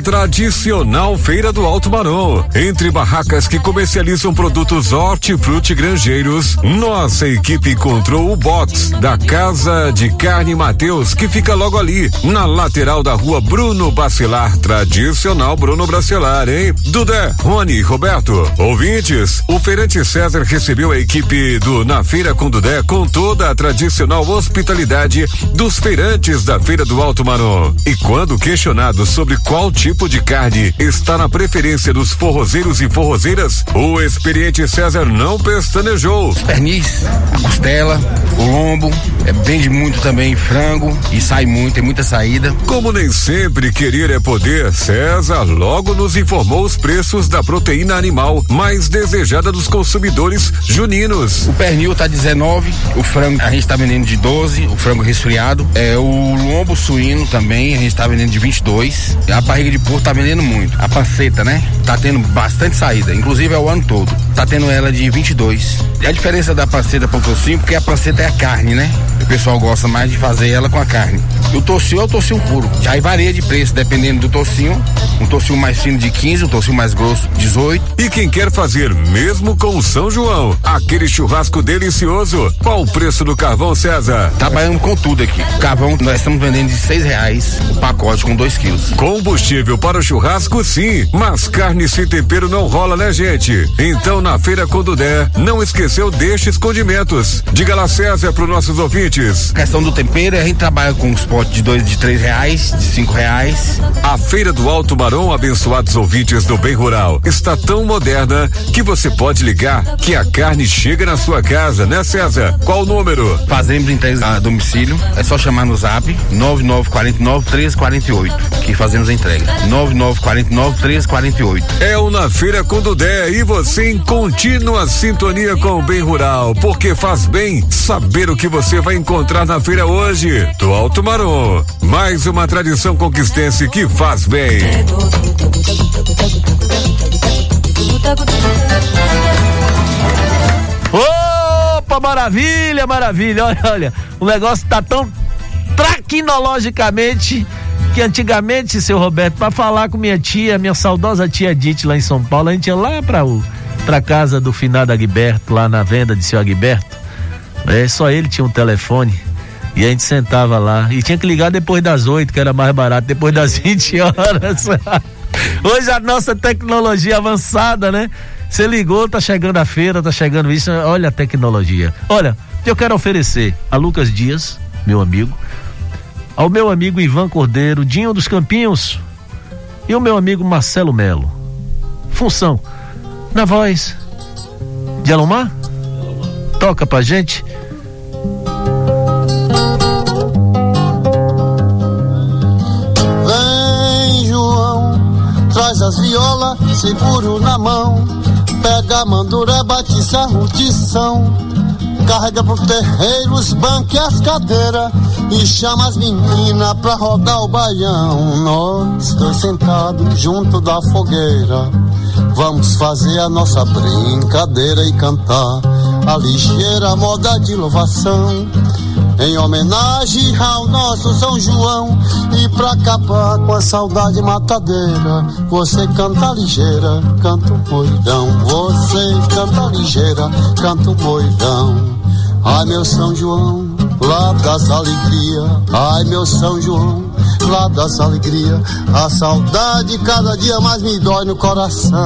tradicional Feira do Alto Marom. Entre barracas que comercializam produtos hortifruti granjeiros, nossa equipe encontrou o box da Casa de Carne Mateus, que fica logo ali, na lateral da rua Bruno Bacelar, tradicional Bruno Bacelar, hein? Dudé, Rony, Roberto, ouvintes, o feirante César recebeu a equipe do Na Feira com Dudé com toda a tradicional hospitalidade dos feirantes da Feira do Alto Marom. E quando questionado sobre qual tipo de carne carne está na preferência dos forrozeiros e forrozeiras, o experiente César não pestanejou. Pernis, a costela, o lombo, é, vende muito também frango e sai muito, tem muita saída. Como nem sempre querer é poder, César logo nos informou os preços da proteína animal mais desejada dos consumidores juninos. O pernil tá 19, o frango a gente tá vendendo de 12, o frango resfriado. É o lombo suíno também, a gente tá vendendo de 22. A barriga de porco tá vendendo muito. A panceta, né? Tá tendo bastante saída, inclusive é o ano todo. Tá tendo ela de 22. E a diferença da panceta pro tocinho, porque a panceta é a carne, né? O pessoal gosta mais de fazer ela com a carne. E o tocinho é o tocinho puro. Já aí varia de preço, dependendo do tocinho. Um tocinho mais fino de 15, um tocinho mais grosso 18. E quem quer fazer mesmo com o São João, aquele churrasco delicioso, qual o preço do carvão, César? Trabalhando com tudo aqui. O carvão nós estamos vendendo de seis reais o pacote com 2 quilos. Combustível para o churrasco, sim, mas carne sem tempero não rola, né, gente? Então, na feira quando der, não esqueceu destes condimentos. Diga lá, César, para os nossos ouvintes. A questão do tempero, a gente trabalha com os potes de dois, de três reais, de cinco reais. A Feira do Alto Barão, abençoados ouvintes do Bem Rural, está tão moderna que você pode ligar que a carne chega na sua casa, né, César? Qual o número? Fazemos entrega a domicílio, é só chamar no zap 9949 1348 que fazemos a entrega. 9949 1348. É o Na Feira quando der e você em contínua sintonia com o Bem Rural, porque faz bem saber o que você vai encontrar na feira hoje. Do Alto Marom, mais uma tradição conquistense que faz bem. Opa, maravilha, maravilha. Olha, olha, o negócio tá tão traquinologicamente que antigamente, seu Roberto, para falar com minha tia, minha saudosa tia Dite lá em São Paulo, a gente ia lá para o pra casa do finado Agberto, lá na venda de seu Agberto. É, só ele tinha um telefone. E a gente sentava lá. E tinha que ligar depois das oito, que era mais barato, depois das (laughs) 20 horas. (laughs) Hoje a nossa tecnologia avançada, né? Você ligou, tá chegando a feira, tá chegando isso. Olha a tecnologia. Olha, eu quero oferecer a Lucas Dias, meu amigo, ao meu amigo Ivan Cordeiro, Dinho dos Campinhos e o meu amigo Marcelo Melo. Função na voz de Alomar? Toca pra gente. Vem, João, traz as violas, seguro na mão. Pega a mandura, bate sarrutição. Carrega pro terreiro os bancos e as cadeiras. E chama as meninas pra rodar o baião. Nós dois sentados junto da fogueira. Vamos fazer a nossa brincadeira e cantar a ligeira moda de louvação. Em homenagem ao nosso São João e pra acabar com a saudade matadeira, você canta ligeira, canta o moidão. Você canta ligeira, canta o moidão. Ai meu São João, lá das alegrias. Ai meu São João, lá das alegrias. A saudade cada dia mais me dói no coração.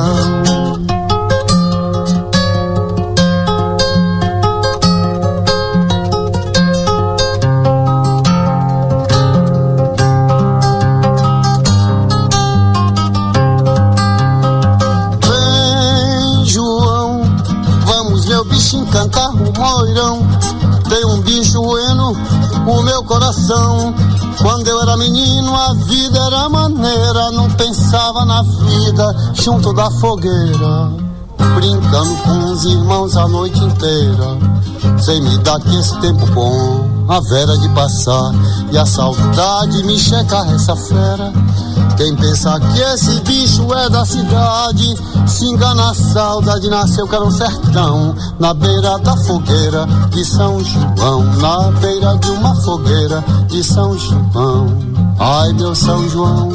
Coração. Quando eu era menino, a vida era maneira. Não pensava na vida junto da fogueira. Brincando com os irmãos a noite inteira. Sem me dar que esse tempo bom, a vera de passar. E a saudade me checa essa fera. Quem pensa que esse bicho é da cidade, se engana a saudade, nasceu que era um sertão, na beira da fogueira de São João, na beira de uma fogueira de São João. Ai meu São João,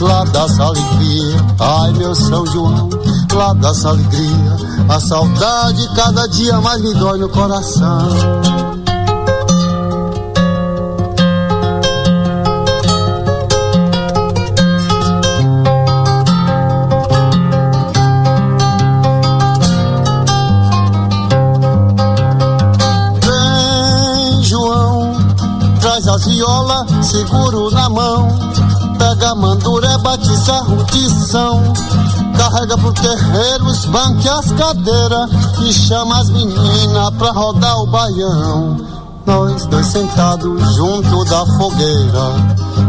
lá das alegrias, ai meu São João, lá das alegrias, a saudade cada dia mais me dói no coração. Seguro na mão. Pega a mandureba, batiza a rudição. Carrega pro terreiro os bancos e as cadeiras e chama as meninas pra rodar o baião. Nós dois sentados junto da fogueira,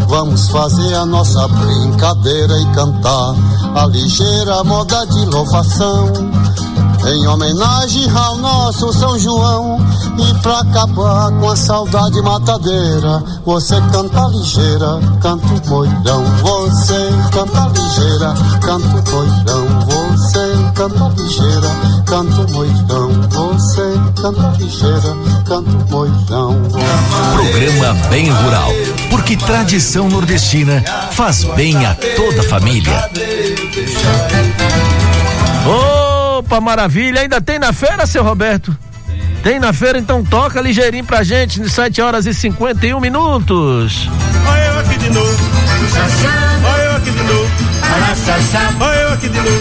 vamos fazer a nossa brincadeira e cantar a ligeira moda de louvação. Em homenagem ao nosso São João E pra acabar com a saudade matadeira Você canta ligeira, canta moirão Você canta ligeira, canta moirão Você canta ligeira, canta moirão Você canta ligeira, canta moirão Programa Bem Rural, porque tradição nordestina faz bem a toda a família. Opa, maravilha! Ainda tem na feira, seu Roberto? Tem na feira, então toca ligeirinho pra gente, de 7 horas e 51 minutos. Olha eu aqui de novo. Olha eu aqui de novo. Olha eu aqui de novo.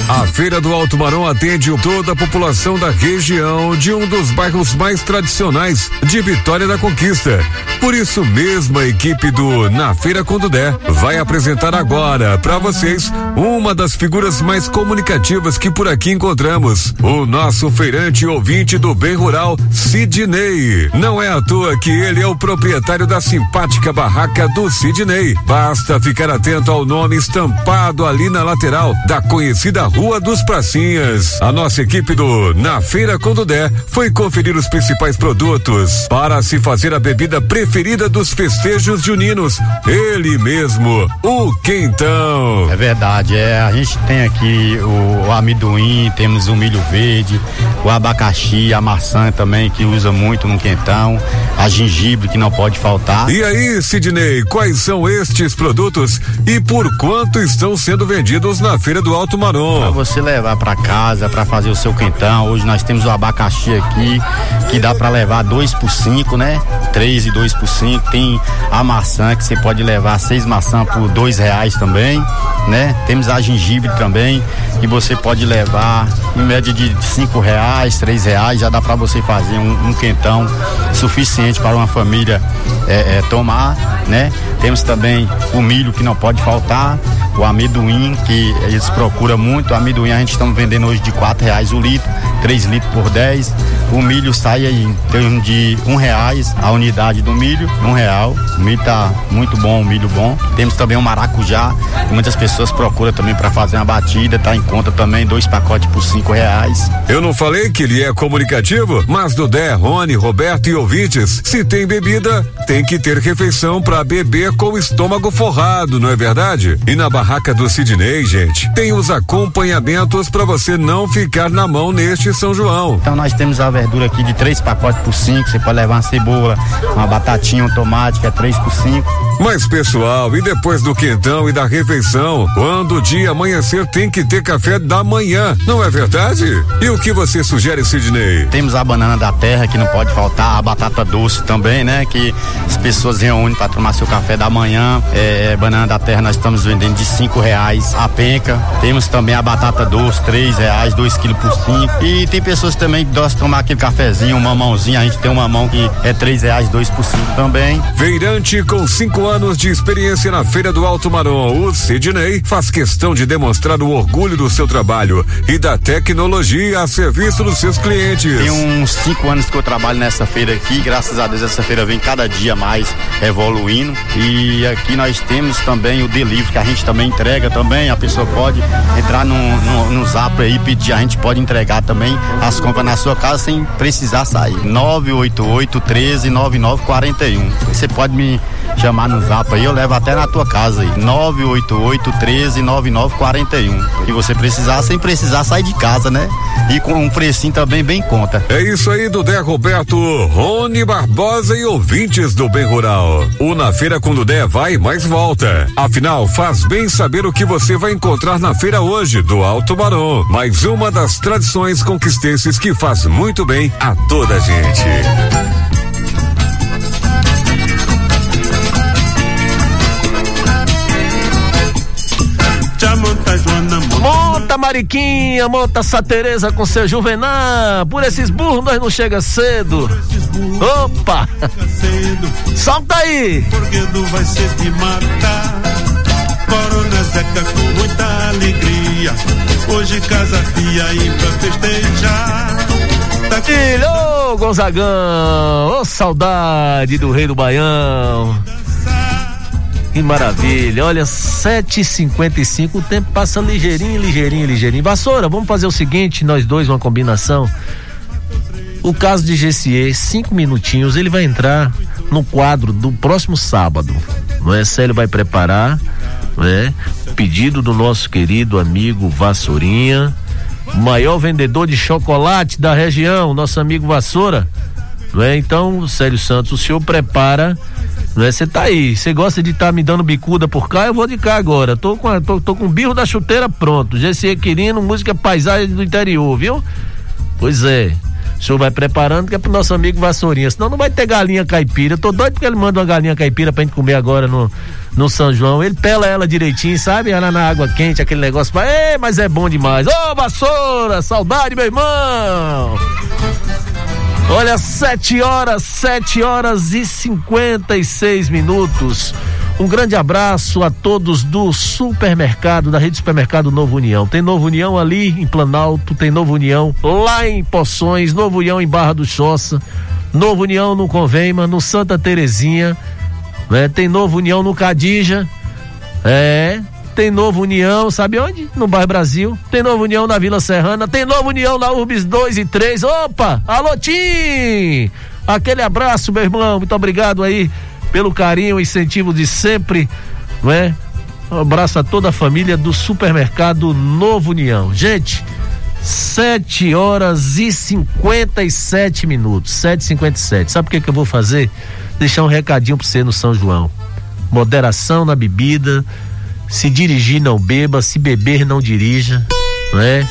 A Feira do Alto Marão atende toda a população da região de um dos bairros mais tradicionais de Vitória da Conquista. Por isso mesmo a equipe do Na Feira Quando Der vai apresentar agora para vocês uma das figuras mais comunicativas que por aqui encontramos, o nosso feirante ouvinte do bem rural, Sidney. Não é à toa que ele é o proprietário da simpática barraca do Sidney. Basta ficar atento ao nome estampado ali na lateral da conhecida Rua dos Pracinhas. A nossa equipe do Na Feira Quando Der foi conferir os principais produtos para se fazer a bebida preferida dos festejos juninos. Ele mesmo, o quentão. É verdade, é, a gente tem aqui o, o amendoim, temos o milho verde, o abacaxi, a maçã também que usa muito no quentão, a gengibre que não pode faltar. E aí, Sidney, quais são estes produtos e por quanto estão sendo vendidos na Feira do Alto Para Marom? você levar para casa, para fazer o seu quentão. Hoje nós temos o abacaxi aqui, que dá para levar dois por cinco, né? Três e dois por cinco. Tem a maçã, que você pode levar seis maçãs por dois reais também, né? Temos a gengibre também, que você pode levar em média de cinco reais, três reais. Já dá para você fazer um, um quentão suficiente para uma família é, é, tomar, né? Temos também o milho que não pode faltar, o amendoim que eles procuram muito. O amendoim a gente está vendendo hoje de quatro reais o litro, três litros por dez. O milho sai aí em torno de um reais a unidade do milho, um real. O milho tá muito bom, o milho bom. Temos também o maracujá, que muitas pessoas procuram também para fazer uma batida, tá em conta também dois pacotes por cinco reais. Eu não falei que ele é comunicativo, mas do Dé, Rony, Roberto e ouvintes, se tem bebida, tem que ter refeição para beber com o estômago forrado, não é verdade? E na barraca do Sidney, gente, tem os acompanhamentos para você não ficar na mão neste São João. Então nós temos a verdura aqui de três pacotes por cinco. Você pode levar uma cebola, uma batatinha, um tomate, que é três por cinco. Mas pessoal, e depois do quentão e da refeição, quando o dia amanhecer tem que ter café da manhã, não é verdade? E o que você sugere, Sidney? Temos a banana da terra que não pode faltar, a batata doce também, né? Que as pessoas reúnem para tomar seu café da manhã. É, banana da terra nós estamos vendendo de cinco reais a penca. Temos também a batata doce, três reais, dois quilos por cinco. E tem pessoas também que gostam de tomar aquele cafezinho, um mamãozinho. A gente tem um mamão que é três reais, dois por cinco também. Feirante com cinco anos de experiência na Feira do Alto Marom, o Sidney faz questão de demonstrar o orgulho do seu trabalho e da tecnologia a serviço dos seus clientes. Tem uns cinco anos que eu trabalho nessa feira aqui, graças a Deus essa feira vem cada dia mais evoluindo e aqui nós temos também o delivery que a gente também entrega também, a pessoa pode entrar no, no, no zap aí pedir, a gente pode entregar também as compras na sua casa sem precisar sair. 988 13 9941. Você pode me chamar no zap aí, eu levo até na tua casa aí. 988 13 9941. E você precisar sem precisar sair de casa, né? E com um precinho também bem em conta. É isso aí do Dé Roberto, Rony Barbosa e ouvintes do Bem Rural. O Na Feira quando der vai, mais volta. Afinal, faz bem saber o que você vai encontrar na feira hoje do Alto Barão. Mais uma das tradições conquistenses que faz muito bem a toda a gente. Monta Mariquinha, monta Sá Teresa com seu Juvená. Por esses burros nós não chega cedo. Opa! Solta aí! Porque não vai ser de matar. Coronas Zeca com muita alegria. Hoje casa fia e pra festejar. Tá Filho, ô Gonzagão, ô saudade do rei do Baião. Que maravilha, olha, 7h55, o tempo passa ligeirinho, ligeirinho, ligeirinho. Vassoura, vamos fazer o seguinte, nós dois, uma combinação. O caso de GCE, cinco minutinhos, ele vai entrar no quadro do próximo sábado. Não é? Célio vai preparar, não é? Pedido do nosso querido amigo Vassourinha, maior vendedor de chocolate da região, nosso amigo Vassoura. Não é? Então, Célio Santos, o senhor prepara não é? Você tá aí, você gosta de estar tá me dando bicuda por cá, eu vou de cá agora. Tô com, a, tô, tô com o birro da chuteira pronto. GC Quirino, música paisagem do interior, viu? Pois é. O senhor vai preparando que é pro nosso amigo Vassourinha. Senão não vai ter galinha caipira. Eu tô doido porque ele manda uma galinha caipira pra gente comer agora no, no São João. Ele pela ela direitinho, sabe? Ela na água quente, aquele negócio. Ei, mas é bom demais. Ô, Vassoura, saudade, meu irmão! Olha, 7 horas, 7 horas e 56 minutos. Um grande abraço a todos do supermercado, da rede supermercado Novo União. Tem Novo União ali em Planalto, tem Novo União lá em Poções, Novo União em Barra do Choça, Novo União no Convema, no Santa Terezinha, né? Tem Novo União no Cadija, é, tem Novo União, sabe onde? No bairro Brasil. Tem Novo União na Vila Serrana. Tem Novo União na Urbis 2 e 3. Opa! Alô, Tim! Aquele abraço, meu irmão. Muito obrigado aí pelo carinho, incentivo de sempre, não é? Um abraço a toda a família do supermercado Novo União. Gente, 7 horas e 57 minutos. 7 e 57 Sabe o que, que eu vou fazer? Deixar um recadinho pra você no São João. Moderação na bebida se dirigir, não beba. Se beber, não dirija. Né?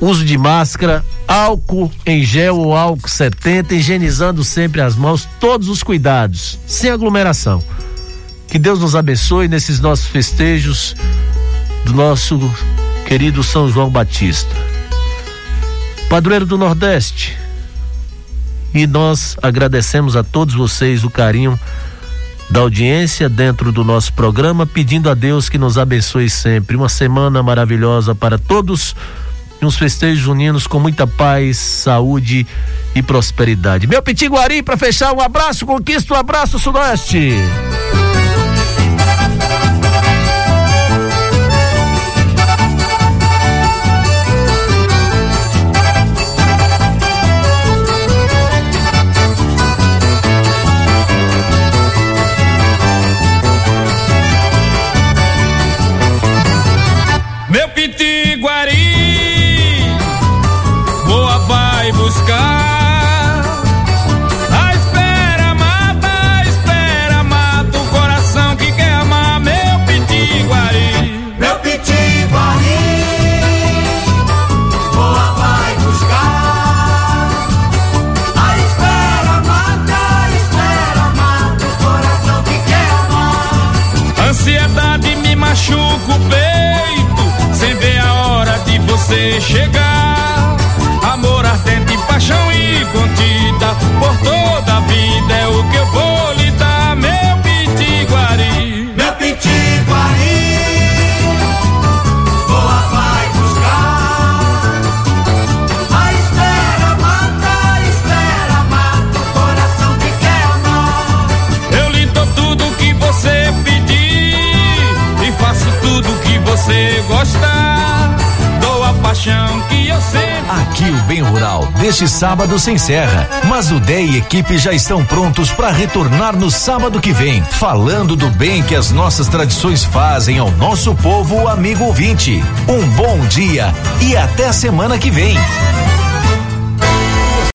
Uso de máscara, álcool em gel ou álcool 70, higienizando sempre as mãos, todos os cuidados, sem aglomeração. Que Deus nos abençoe nesses nossos festejos do nosso querido São João Batista. Padroeiro do Nordeste. E nós agradecemos a todos vocês o carinho da audiência dentro do nosso programa, pedindo a Deus que nos abençoe sempre. Uma semana maravilhosa para todos e uns festejos unidos com muita paz, saúde e prosperidade. Meu Pitiguari, para fechar, um abraço, conquista um abraço, Sudoeste. Aqui o Bem Rural deste sábado se encerra, mas o DEI e equipe já estão prontos para retornar no sábado que vem, falando do bem que as nossas tradições fazem ao nosso povo amigo ouvinte. Um bom dia e até semana que vem.